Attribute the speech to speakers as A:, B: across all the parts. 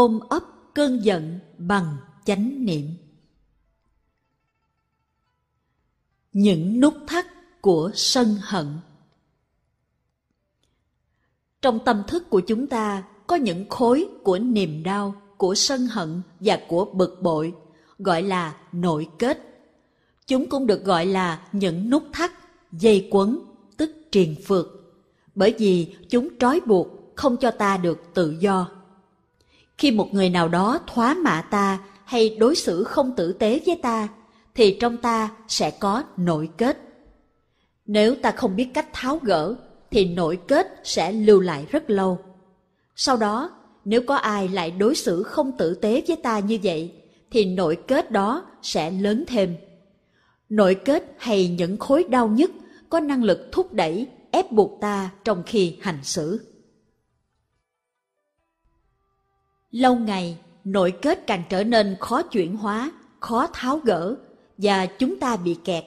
A: ôm ấp cơn giận bằng chánh niệm. Những nút thắt của sân hận. Trong tâm thức của chúng ta có những khối của niềm đau, của sân hận và của bực bội, gọi là nội kết. Chúng cũng được gọi là những nút thắt, dây quấn, tức triền phượt bởi vì chúng trói buộc không cho ta được tự do khi một người nào đó thoá mạ ta hay đối xử không tử tế với ta, thì trong ta sẽ có nội kết. Nếu ta không biết cách tháo gỡ, thì nội kết sẽ lưu lại rất lâu. Sau đó, nếu có ai lại đối xử không tử tế với ta như vậy, thì nội kết đó sẽ lớn thêm. Nội kết hay những khối đau nhất có năng lực thúc đẩy, ép buộc ta trong khi hành xử. Lâu ngày, nội kết càng trở nên khó chuyển hóa, khó tháo gỡ và chúng ta bị kẹt.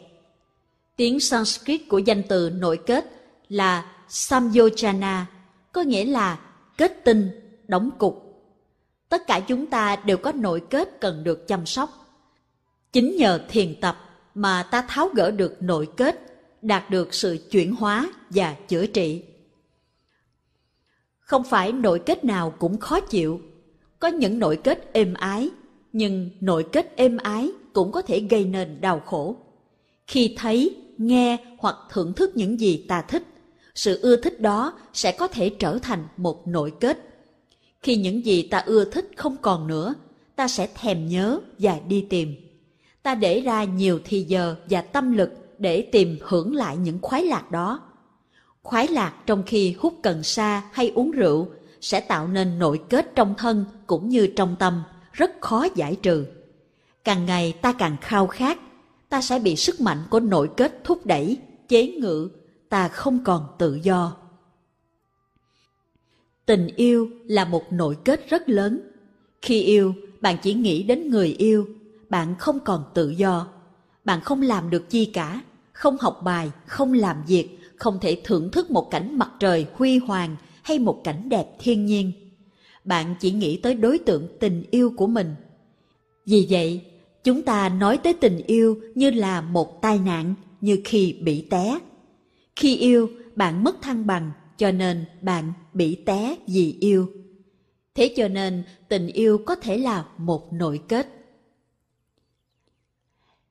A: Tiếng sanskrit của danh từ nội kết là samyojana, có nghĩa là kết tinh, đóng cục. Tất cả chúng ta đều có nội kết cần được chăm sóc. Chính nhờ thiền tập mà ta tháo gỡ được nội kết, đạt được sự chuyển hóa và chữa trị. Không phải nội kết nào cũng khó chịu có những nội kết êm ái, nhưng nội kết êm ái cũng có thể gây nên đau khổ. Khi thấy, nghe hoặc thưởng thức những gì ta thích, sự ưa thích đó sẽ có thể trở thành một nội kết. Khi những gì ta ưa thích không còn nữa, ta sẽ thèm nhớ và đi tìm. Ta để ra nhiều thì giờ và tâm lực để tìm hưởng lại những khoái lạc đó. Khoái lạc trong khi hút cần sa hay uống rượu sẽ tạo nên nội kết trong thân cũng như trong tâm, rất khó giải trừ. Càng ngày ta càng khao khát, ta sẽ bị sức mạnh của nội kết thúc đẩy, chế ngự, ta không còn tự do. Tình yêu là một nội kết rất lớn. Khi yêu, bạn chỉ nghĩ đến người yêu, bạn không còn tự do. Bạn không làm được chi cả, không học bài, không làm việc, không thể thưởng thức một cảnh mặt trời huy hoàng hay một cảnh đẹp thiên nhiên. Bạn chỉ nghĩ tới đối tượng tình yêu của mình. Vì vậy, chúng ta nói tới tình yêu như là một tai nạn, như khi bị té. Khi yêu, bạn mất thăng bằng, cho nên bạn bị té vì yêu. Thế cho nên, tình yêu có thể là một nội kết.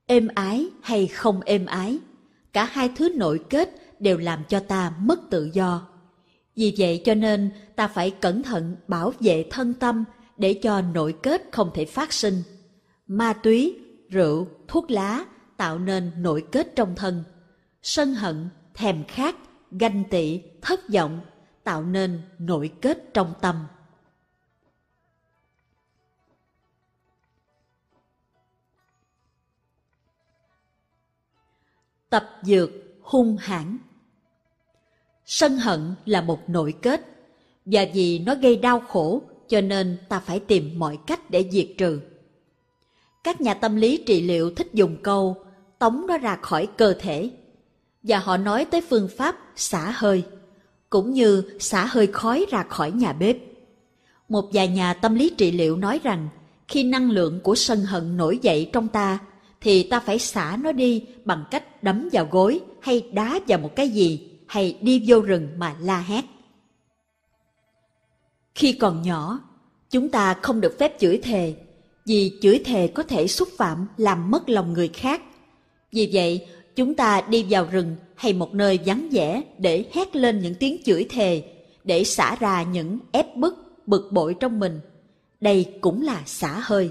A: Êm ái hay không êm ái, cả hai thứ nội kết đều làm cho ta mất tự do vì vậy cho nên ta phải cẩn thận bảo vệ thân tâm để cho nội kết không thể phát sinh. Ma túy, rượu, thuốc lá tạo nên nội kết trong thân. Sân hận, thèm khát, ganh tị, thất vọng tạo nên nội kết trong tâm. Tập dược hung hãn sân hận là một nội kết. Và vì nó gây đau khổ, cho nên ta phải tìm mọi cách để diệt trừ. Các nhà tâm lý trị liệu thích dùng câu, tống nó ra khỏi cơ thể. Và họ nói tới phương pháp xả hơi, cũng như xả hơi khói ra khỏi nhà bếp. Một vài nhà tâm lý trị liệu nói rằng, khi năng lượng của sân hận nổi dậy trong ta, thì ta phải xả nó đi bằng cách đấm vào gối hay đá vào một cái gì hay đi vô rừng mà la hét. Khi còn nhỏ, chúng ta không được phép chửi thề, vì chửi thề có thể xúc phạm làm mất lòng người khác. Vì vậy, chúng ta đi vào rừng hay một nơi vắng vẻ để hét lên những tiếng chửi thề, để xả ra những ép bức, bực bội trong mình. Đây cũng là xả hơi.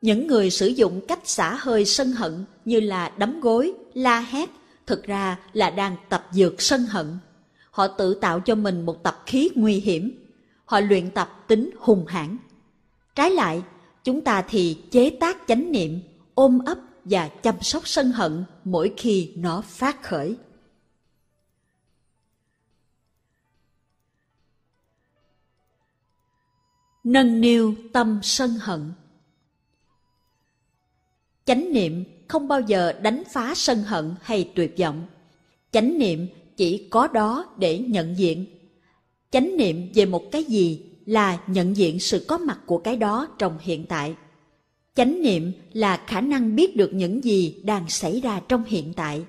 A: Những người sử dụng cách xả hơi sân hận như là đấm gối, la hét thực ra là đang tập dược sân hận. Họ tự tạo cho mình một tập khí nguy hiểm. Họ luyện tập tính hùng hãn. Trái lại, chúng ta thì chế tác chánh niệm, ôm ấp và chăm sóc sân hận mỗi khi nó phát khởi. Nâng niu tâm sân hận Chánh niệm không bao giờ đánh phá sân hận hay tuyệt vọng. Chánh niệm chỉ có đó để nhận diện. Chánh niệm về một cái gì là nhận diện sự có mặt của cái đó trong hiện tại chánh niệm là khả năng biết được những gì đang xảy ra trong hiện tại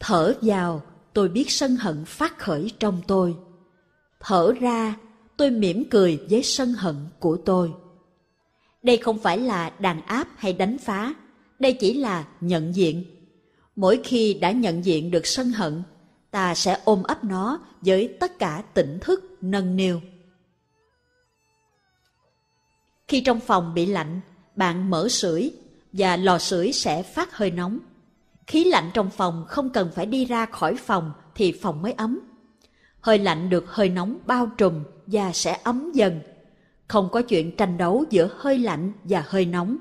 A: thở vào, tôi biết sân hận phát khởi trong tôi thở ra, tôi mỉm cười với sân hận của tôi đây không phải là đàn áp hay đánh phá đây chỉ là nhận diện. Mỗi khi đã nhận diện được sân hận, ta sẽ ôm ấp nó với tất cả tỉnh thức nâng niu. Khi trong phòng bị lạnh, bạn mở sưởi và lò sưởi sẽ phát hơi nóng. Khí lạnh trong phòng không cần phải đi ra khỏi phòng thì phòng mới ấm. Hơi lạnh được hơi nóng bao trùm và sẽ ấm dần. Không có chuyện tranh đấu giữa hơi lạnh và hơi nóng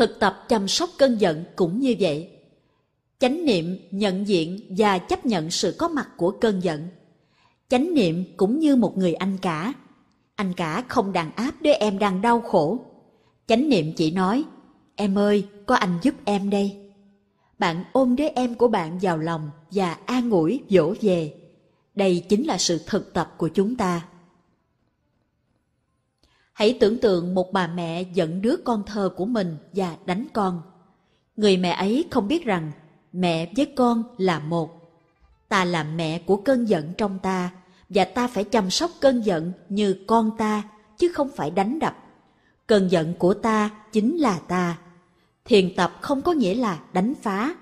A: thực tập chăm sóc cơn giận cũng như vậy. Chánh niệm nhận diện và chấp nhận sự có mặt của cơn giận. Chánh niệm cũng như một người anh cả. Anh cả không đàn áp đứa em đang đau khổ. Chánh niệm chỉ nói, em ơi, có anh giúp em đây. Bạn ôm đứa em của bạn vào lòng và an ủi dỗ về. Đây chính là sự thực tập của chúng ta hãy tưởng tượng một bà mẹ giận đứa con thơ của mình và đánh con. Người mẹ ấy không biết rằng mẹ với con là một. Ta là mẹ của cơn giận trong ta và ta phải chăm sóc cơn giận như con ta, chứ không phải đánh đập. Cơn giận của ta chính là ta. Thiền tập không có nghĩa là đánh phá.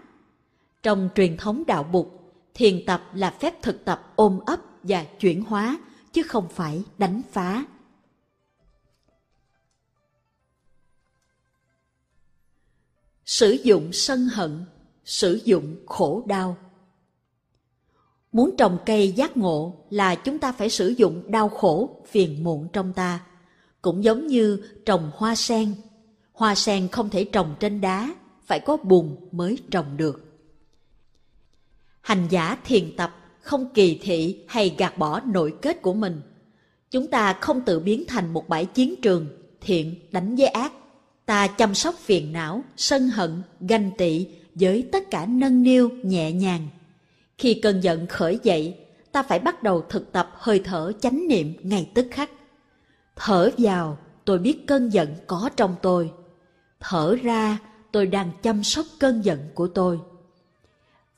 A: Trong truyền thống đạo bục thiền tập là phép thực tập ôm ấp và chuyển hóa, chứ không phải đánh phá. Sử dụng sân hận, sử dụng khổ đau. Muốn trồng cây giác ngộ là chúng ta phải sử dụng đau khổ phiền muộn trong ta. Cũng giống như trồng hoa sen hoa sen không thể trồng trên đá, phải có bùn mới trồng được. Hành giả thiền tập không kỳ thị hay gạt bỏ nội kết của mình. Chúng ta không tự biến thành một bãi chiến trường, thiện đánh với ác ta chăm sóc phiền não, sân hận, ganh tị với tất cả nâng niu, nhẹ nhàng. Khi cơn giận khởi dậy, ta phải bắt đầu thực tập hơi thở chánh niệm ngay tức khắc. Thở vào, tôi biết cơn giận có trong tôi. Thở ra, tôi đang chăm sóc cơn giận của tôi.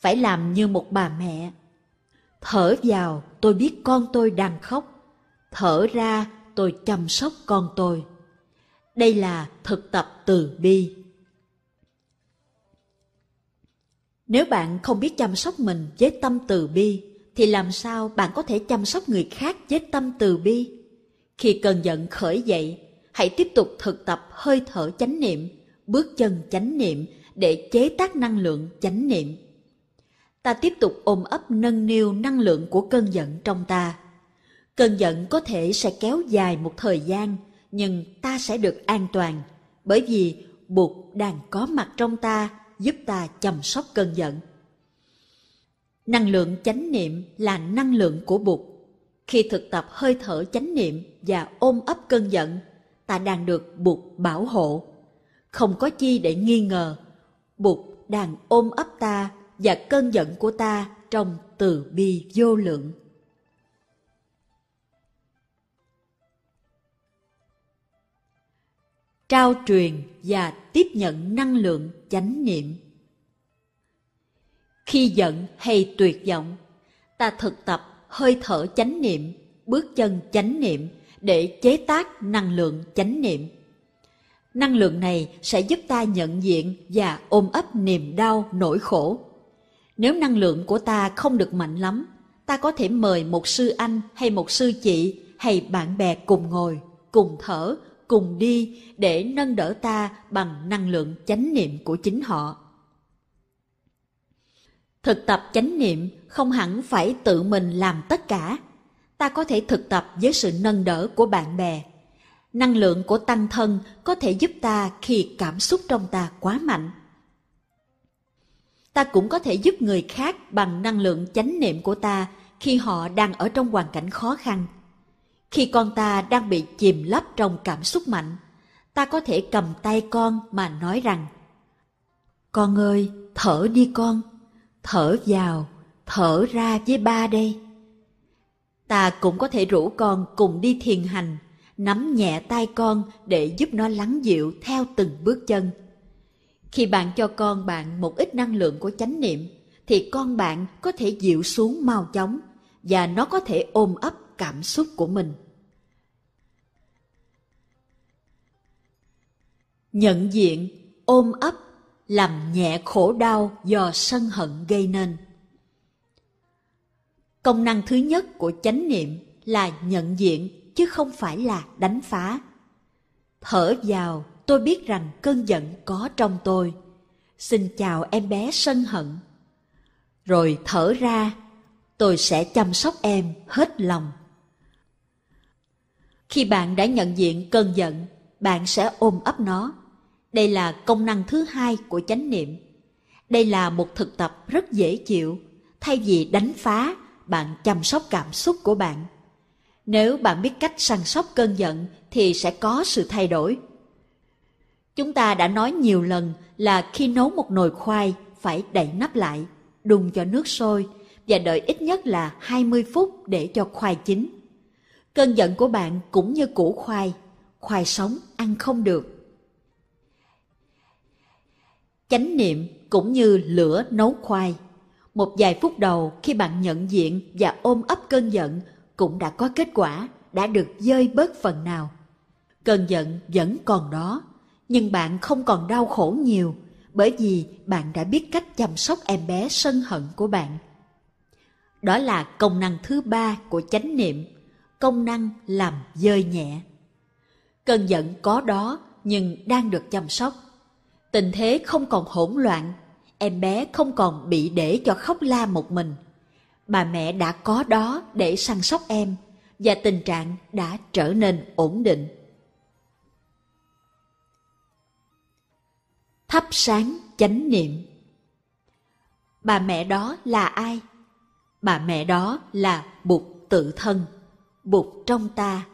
A: Phải làm như một bà mẹ. Thở vào, tôi biết con tôi đang khóc. Thở ra, tôi chăm sóc con tôi đây là thực tập từ bi. Nếu bạn không biết chăm sóc mình với tâm từ bi, thì làm sao bạn có thể chăm sóc người khác với tâm từ bi? Khi cơn giận khởi dậy, hãy tiếp tục thực tập hơi thở chánh niệm, bước chân chánh niệm để chế tác năng lượng chánh niệm. Ta tiếp tục ôm ấp nâng niu năng lượng của cơn giận trong ta. Cơn giận có thể sẽ kéo dài một thời gian nhưng ta sẽ được an toàn, bởi vì bụt đang có mặt trong ta, giúp ta chăm sóc cơn giận. Năng lượng chánh niệm là năng lượng của bụt. Khi thực tập hơi thở chánh niệm và ôm ấp cơn giận, ta đang được bụt bảo hộ. Không có chi để nghi ngờ, bụt đang ôm ấp ta và cơn giận của ta trong từ bi vô lượng. Trao truyền và tiếp nhận năng lượng chánh niệm. Khi giận hay tuyệt vọng, ta thực tập hơi thở chánh niệm, bước chân chánh niệm để chế tác năng lượng chánh niệm. Năng lượng này sẽ giúp ta nhận diện và ôm ấp niềm đau nỗi khổ. Nếu năng lượng của ta không được mạnh lắm, ta có thể mời một sư anh hay một sư chị hay bạn bè cùng ngồi, cùng thở cùng đi để nâng đỡ ta bằng năng lượng chánh niệm của chính họ. Thực tập chánh niệm không hẳn phải tự mình làm tất cả. Ta có thể thực tập với sự nâng đỡ của bạn bè. Năng lượng của tăng thân có thể giúp ta khi cảm xúc trong ta quá mạnh. Ta cũng có thể giúp người khác bằng năng lượng chánh niệm của ta khi họ đang ở trong hoàn cảnh khó khăn khi con ta đang bị chìm lấp trong cảm xúc mạnh ta có thể cầm tay con mà nói rằng con ơi thở đi con thở vào thở ra với ba đây Ta cũng có thể rủ con cùng đi thiền hành, nắm nhẹ tay con để giúp nó lắng dịu theo từng bước chân. Khi bạn cho con bạn một ít năng lượng của chánh niệm, thì con bạn có thể dịu xuống mau chóng và nó có thể ôm ấp cảm xúc của mình. Nhận diện, ôm ấp, làm nhẹ khổ đau do sân hận gây nên. Công năng thứ nhất của chánh niệm là nhận diện chứ không phải là đánh phá. Thở vào, tôi biết rằng cơn giận có trong tôi. Xin chào em bé sân hận. Rồi thở ra, tôi sẽ chăm sóc em hết lòng. Khi bạn đã nhận diện cơn giận, bạn sẽ ôm ấp nó. Đây là công năng thứ hai của chánh niệm. Đây là một thực tập rất dễ chịu. Thay vì đánh phá, bạn chăm sóc cảm xúc của bạn. Nếu bạn biết cách săn sóc cơn giận thì sẽ có sự thay đổi. Chúng ta đã nói nhiều lần là khi nấu một nồi khoai phải đậy nắp lại, đun cho nước sôi và đợi ít nhất là 20 phút để cho khoai chín. Cơn giận của bạn cũng như củ khoai, khoai sống ăn không được. Chánh niệm cũng như lửa nấu khoai. Một vài phút đầu khi bạn nhận diện và ôm ấp cơn giận cũng đã có kết quả, đã được dơi bớt phần nào. Cơn giận vẫn còn đó, nhưng bạn không còn đau khổ nhiều bởi vì bạn đã biết cách chăm sóc em bé sân hận của bạn. Đó là công năng thứ ba của chánh niệm, công năng làm dơi nhẹ. Cơn giận có đó nhưng đang được chăm sóc. Tình thế không còn hỗn loạn, em bé không còn bị để cho khóc la một mình. Bà mẹ đã có đó để săn sóc em và tình trạng đã trở nên ổn định. Thắp sáng chánh niệm Bà mẹ đó là ai? Bà mẹ đó là Bụt tự thân, Bụt trong ta.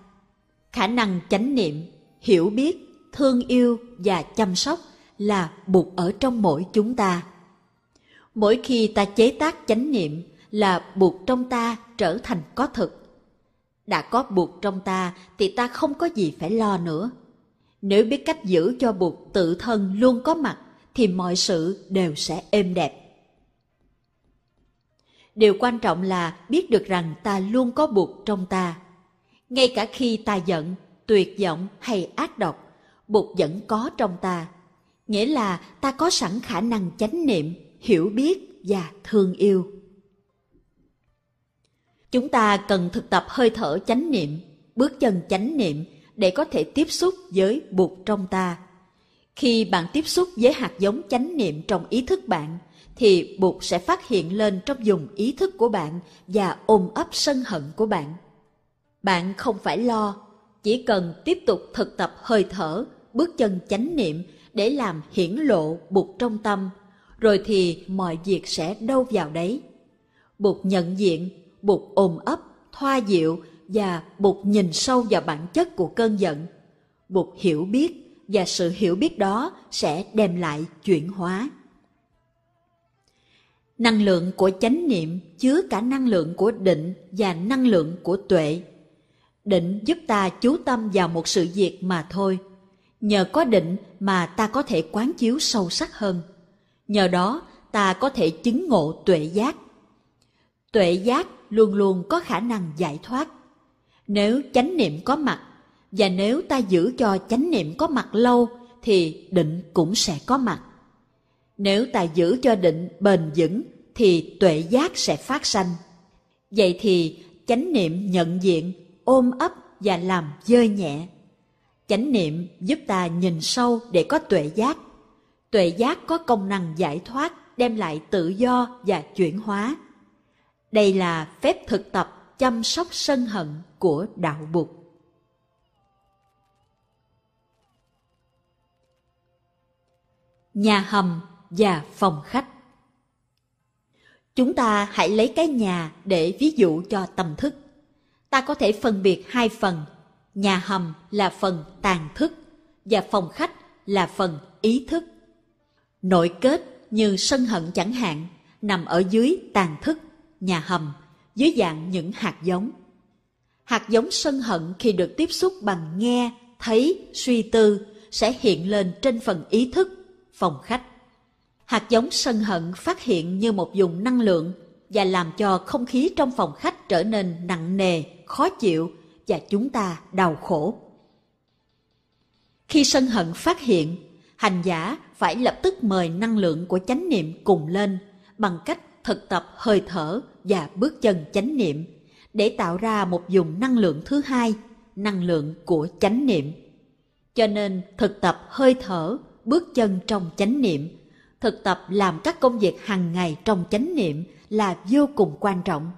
A: Khả năng chánh niệm, hiểu biết, thương yêu và chăm sóc là Bụt ở trong mỗi chúng ta. Mỗi khi ta chế tác chánh niệm là Bụt trong ta trở thành có thực. Đã có Bụt trong ta thì ta không có gì phải lo nữa. Nếu biết cách giữ cho Bụt tự thân luôn có mặt thì mọi sự đều sẽ êm đẹp. Điều quan trọng là biết được rằng ta luôn có Bụt trong ta. Ngay cả khi ta giận, tuyệt vọng hay ác độc, Bụt vẫn có trong ta. Nghĩa là ta có sẵn khả năng chánh niệm, hiểu biết và thương yêu. Chúng ta cần thực tập hơi thở chánh niệm, bước chân chánh niệm để có thể tiếp xúc với Bụt trong ta. Khi bạn tiếp xúc với hạt giống chánh niệm trong ý thức bạn, thì Bụt sẽ phát hiện lên trong vùng ý thức của bạn và ôm ấp sân hận của bạn. Bạn không phải lo, chỉ cần tiếp tục thực tập hơi thở, bước chân chánh niệm để làm hiển lộ Bụt trong tâm, rồi thì mọi việc sẽ đâu vào đấy. Bụt nhận diện, Bụt ôm ấp, thoa dịu và Bụt nhìn sâu vào bản chất của cơn giận. Bụt hiểu biết và sự hiểu biết đó sẽ đem lại chuyển hóa. Năng lượng của chánh niệm chứa cả năng lượng của định và năng lượng của tuệ. Định giúp ta chú tâm vào một sự việc mà thôi. Nhờ có định mà ta có thể quán chiếu sâu sắc hơn. Nhờ đó ta có thể chứng ngộ tuệ giác. Tuệ giác luôn luôn có khả năng giải thoát. Nếu chánh niệm có mặt và nếu ta giữ cho chánh niệm có mặt lâu thì định cũng sẽ có mặt. Nếu ta giữ cho định bền vững thì tuệ giác sẽ phát sanh. Vậy thì chánh niệm nhận diện, ôm ấp và làm dơi nhẹ. Chánh niệm giúp ta nhìn sâu để có tuệ giác. Tuệ giác có công năng giải thoát, đem lại tự do và chuyển hóa. Đây là phép thực tập chăm sóc sân hận của đạo Bụt. Nhà hầm và phòng khách Chúng ta hãy lấy cái nhà để ví dụ cho tâm thức. Ta có thể phân biệt hai phần, nhà hầm là phần tàn thức và phòng khách là phần ý thức. Nội kết như sân hận chẳng hạn nằm ở dưới tàn thức, nhà hầm, dưới dạng những hạt giống. Hạt giống sân hận khi được tiếp xúc bằng nghe, thấy, suy tư sẽ hiện lên trên phần ý thức, phòng khách. Hạt giống sân hận phát hiện như một dùng năng lượng và làm cho không khí trong phòng khách trở nên nặng nề, khó chịu và chúng ta đau khổ. Khi sân hận phát hiện, hành giả phải lập tức mời năng lượng của chánh niệm cùng lên bằng cách thực tập hơi thở và bước chân chánh niệm để tạo ra một dùng năng lượng thứ hai, năng lượng của chánh niệm. Cho nên thực tập hơi thở, bước chân trong chánh niệm, thực tập làm các công việc hàng ngày trong chánh niệm là vô cùng quan trọng.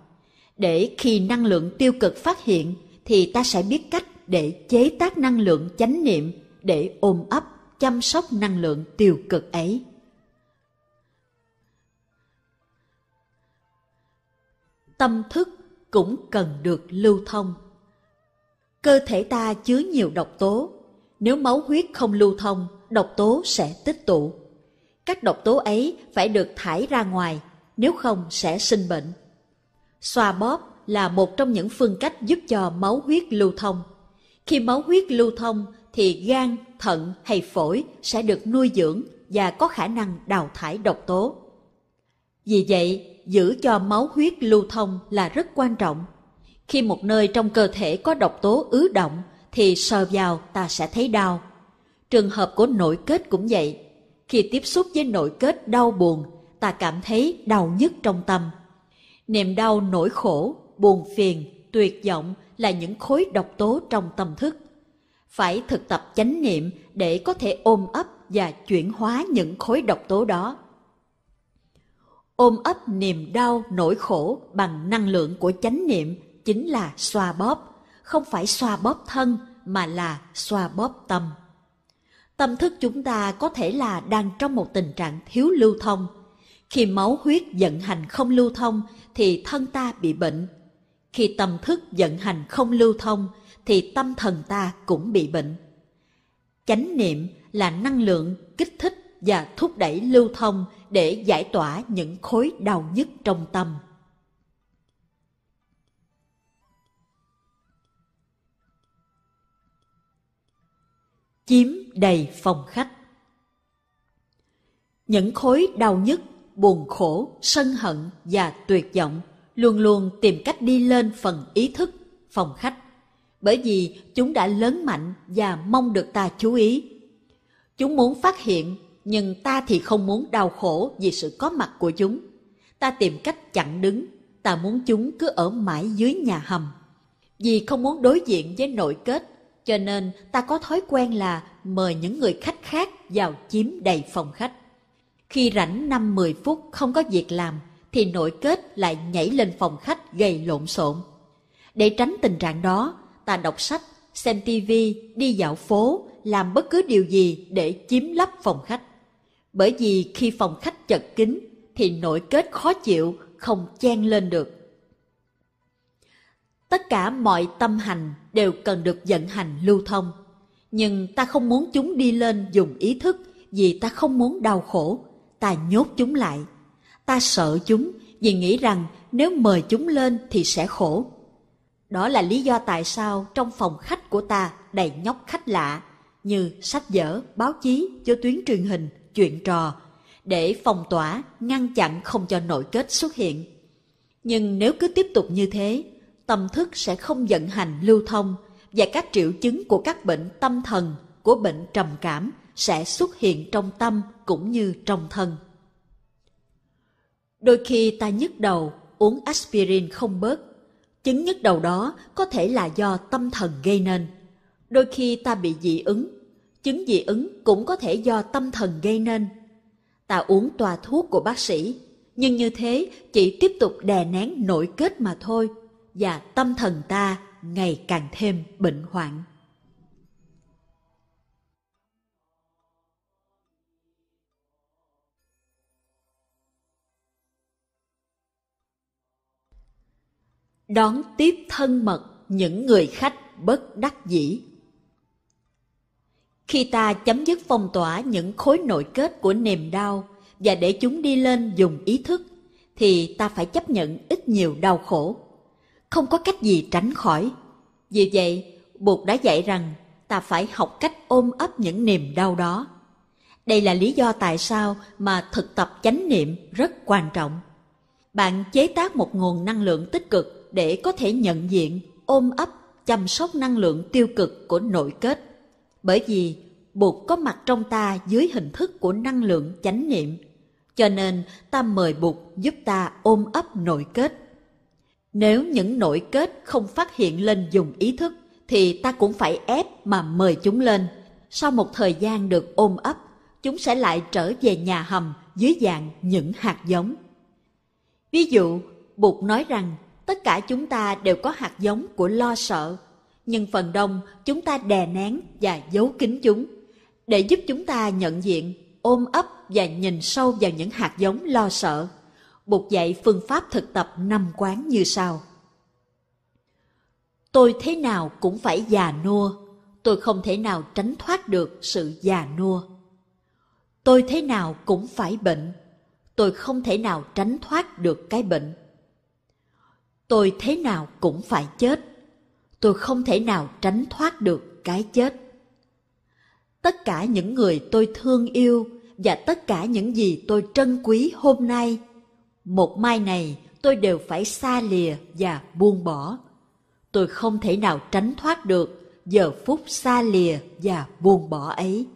A: Để khi năng lượng tiêu cực phát hiện thì ta sẽ biết cách để chế tác năng lượng chánh niệm để ôm ấp chăm sóc năng lượng tiêu cực ấy. Tâm thức cũng cần được lưu thông. Cơ thể ta chứa nhiều độc tố, nếu máu huyết không lưu thông, độc tố sẽ tích tụ. Các độc tố ấy phải được thải ra ngoài, nếu không sẽ sinh bệnh. Xoa bóp là một trong những phương cách giúp cho máu huyết lưu thông. Khi máu huyết lưu thông thì gan, thận hay phổi sẽ được nuôi dưỡng và có khả năng đào thải độc tố. Vì vậy, giữ cho máu huyết lưu thông là rất quan trọng. Khi một nơi trong cơ thể có độc tố ứ động thì sờ vào ta sẽ thấy đau. Trường hợp của nội kết cũng vậy. Khi tiếp xúc với nội kết đau buồn, ta cảm thấy đau nhức trong tâm. Niềm đau nỗi khổ, buồn phiền, tuyệt vọng là những khối độc tố trong tâm thức. Phải thực tập chánh niệm để có thể ôm ấp và chuyển hóa những khối độc tố đó. Ôm ấp niềm đau, nỗi khổ bằng năng lượng của chánh niệm chính là xoa bóp, không phải xoa bóp thân mà là xoa bóp tâm. Tâm thức chúng ta có thể là đang trong một tình trạng thiếu lưu thông. Khi máu huyết vận hành không lưu thông thì thân ta bị bệnh. Khi tâm thức vận hành không lưu thông thì tâm thần ta cũng bị bệnh. Chánh niệm là năng lượng kích thích và thúc đẩy lưu thông để giải tỏa những khối đau nhức trong tâm. Chiếm đầy phòng khách Những khối đau nhức, buồn khổ, sân hận và tuyệt vọng luôn luôn tìm cách đi lên phần ý thức, phòng khách, bởi vì chúng đã lớn mạnh và mong được ta chú ý. Chúng muốn phát hiện nhưng ta thì không muốn đau khổ vì sự có mặt của chúng. Ta tìm cách chặn đứng, ta muốn chúng cứ ở mãi dưới nhà hầm. Vì không muốn đối diện với nội kết, cho nên ta có thói quen là mời những người khách khác vào chiếm đầy phòng khách. Khi rảnh 5-10 phút không có việc làm, thì nội kết lại nhảy lên phòng khách gây lộn xộn. Để tránh tình trạng đó, ta đọc sách, xem tivi, đi dạo phố, làm bất cứ điều gì để chiếm lấp phòng khách. Bởi vì khi phòng khách chật kín thì nội kết khó chịu, không chen lên được. Tất cả mọi tâm hành đều cần được vận hành lưu thông. Nhưng ta không muốn chúng đi lên dùng ý thức vì ta không muốn đau khổ. Ta nhốt chúng lại. Ta sợ chúng vì nghĩ rằng nếu mời chúng lên thì sẽ khổ. Đó là lý do tại sao trong phòng khách của ta đầy nhóc khách lạ như sách vở, báo chí, cho tuyến truyền hình, chuyện trò để phòng tỏa, ngăn chặn không cho nội kết xuất hiện. Nhưng nếu cứ tiếp tục như thế, tâm thức sẽ không vận hành lưu thông và các triệu chứng của các bệnh tâm thần, của bệnh trầm cảm sẽ xuất hiện trong tâm cũng như trong thân. Đôi khi ta nhức đầu, uống aspirin không bớt. Chứng nhức đầu đó có thể là do tâm thần gây nên. Đôi khi ta bị dị ứng, chứng dị ứng cũng có thể do tâm thần gây nên. Ta uống tòa thuốc của bác sĩ, nhưng như thế chỉ tiếp tục đè nén nội kết mà thôi, và tâm thần ta ngày càng thêm bệnh hoạn. Đón tiếp thân mật những người khách bất đắc dĩ. Khi ta chấm dứt phong tỏa những khối nội kết của niềm đau và để chúng đi lên dùng ý thức, thì ta phải chấp nhận ít nhiều đau khổ. Không có cách gì tránh khỏi, Vì vậy, Bụt đã dạy rằng ta phải học cách ôm ấp những niềm đau đó. Đây là lý do tại sao mà thực tập chánh niệm rất quan trọng. Bạn chế tác một nguồn năng lượng tích cực để có thể nhận diện, ôm ấp, chăm sóc năng lượng tiêu cực của nội kết. Bởi vì Bụt có mặt trong ta dưới hình thức của năng lượng chánh niệm. Cho nên ta mời Bụt giúp ta ôm ấp nội kết. Nếu những nội kết không phát hiện lên dùng ý thức, thì ta cũng phải ép mà mời chúng lên. Sau một thời gian được ôm ấp, chúng sẽ lại trở về nhà hầm dưới dạng những hạt giống. Ví dụ, Bụt nói rằng tất cả chúng ta đều có hạt giống của lo sợ, nhưng phần đông chúng ta đè nén và giấu kín chúng để giúp chúng ta nhận diện, ôm ấp và nhìn sâu vào những hạt giống lo sợ. Bụt dạy phương pháp thực tập năm quán như sau. Tôi thế nào cũng phải già nua, tôi không thể nào tránh thoát được sự già nua. Tôi thế nào cũng phải bệnh, tôi không thể nào tránh thoát được cái bệnh. Tôi thế nào cũng phải chết, tôi không thể nào tránh thoát được cái chết. Tất cả những người tôi thương yêu và tất cả những gì tôi trân quý hôm nay, một mai này tôi đều phải xa lìa và buông bỏ. Tôi không thể nào tránh thoát được giờ phút xa lìa và buông bỏ ấy.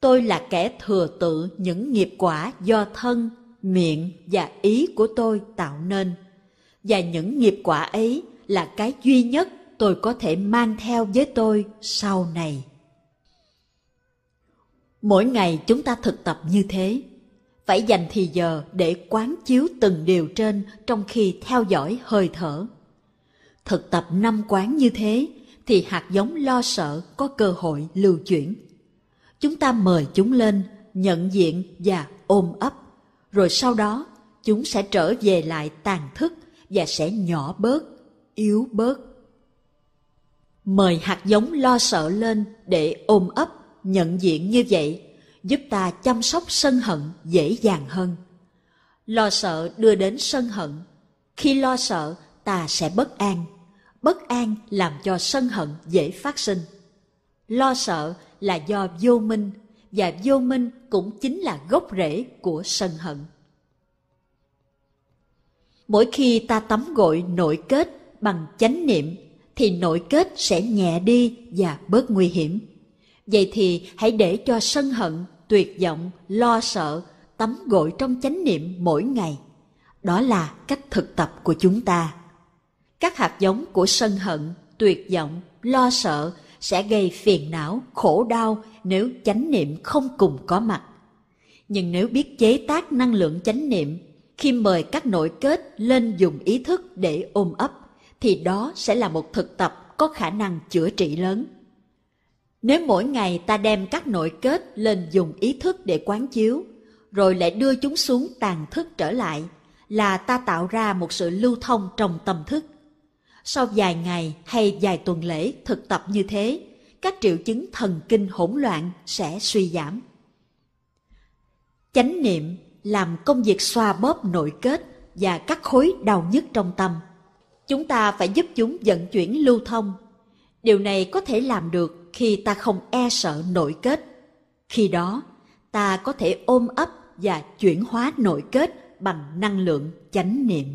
A: Tôi là kẻ thừa tự những nghiệp quả do thân, miệng và ý của tôi tạo nên. Và những nghiệp quả ấy là cái duy nhất tôi có thể mang theo với tôi sau này. Mỗi ngày chúng ta thực tập như thế, phải dành thì giờ để quán chiếu từng điều trên trong khi theo dõi hơi thở. Thực tập năm quán như thế thì hạt giống lo sợ có cơ hội lưu chuyển chúng ta mời chúng lên nhận diện và ôm ấp rồi sau đó chúng sẽ trở về lại tàn thức và sẽ nhỏ bớt, yếu bớt. Mời hạt giống lo sợ lên để ôm ấp, nhận diện như vậy, giúp ta chăm sóc sân hận dễ dàng hơn. Lo sợ đưa đến sân hận. Khi lo sợ, ta sẽ bất an. Bất an làm cho sân hận dễ phát sinh. Lo sợ là do vô minh, và vô minh cũng chính là gốc rễ của sân hận mỗi khi ta tắm gội nội kết bằng chánh niệm thì nội kết sẽ nhẹ đi và bớt nguy hiểm. Vậy thì hãy để cho sân hận tuyệt vọng lo sợ tắm gội trong chánh niệm mỗi ngày. Đó là cách thực tập của chúng ta. Các hạt giống của sân hận tuyệt vọng lo sợ sẽ gây phiền não, khổ đau nếu chánh niệm không cùng có mặt. Nhưng nếu biết chế tác năng lượng chánh niệm, khi mời các nội kết lên dùng ý thức để ôm ấp, thì đó sẽ là một thực tập có khả năng chữa trị lớn. Nếu mỗi ngày ta đem các nội kết lên dùng ý thức để quán chiếu, rồi lại đưa chúng xuống tàn thức trở lại, là ta tạo ra một sự lưu thông trong tâm thức sau vài ngày hay vài tuần lễ thực tập như thế, các triệu chứng thần kinh hỗn loạn sẽ suy giảm. Chánh niệm làm công việc xoa bóp nội kết và các khối đau nhức trong tâm. Chúng ta phải giúp chúng vận chuyển lưu thông. Điều này có thể làm được khi ta không e sợ nội kết. Khi đó, ta có thể ôm ấp và chuyển hóa nội kết bằng năng lượng chánh niệm.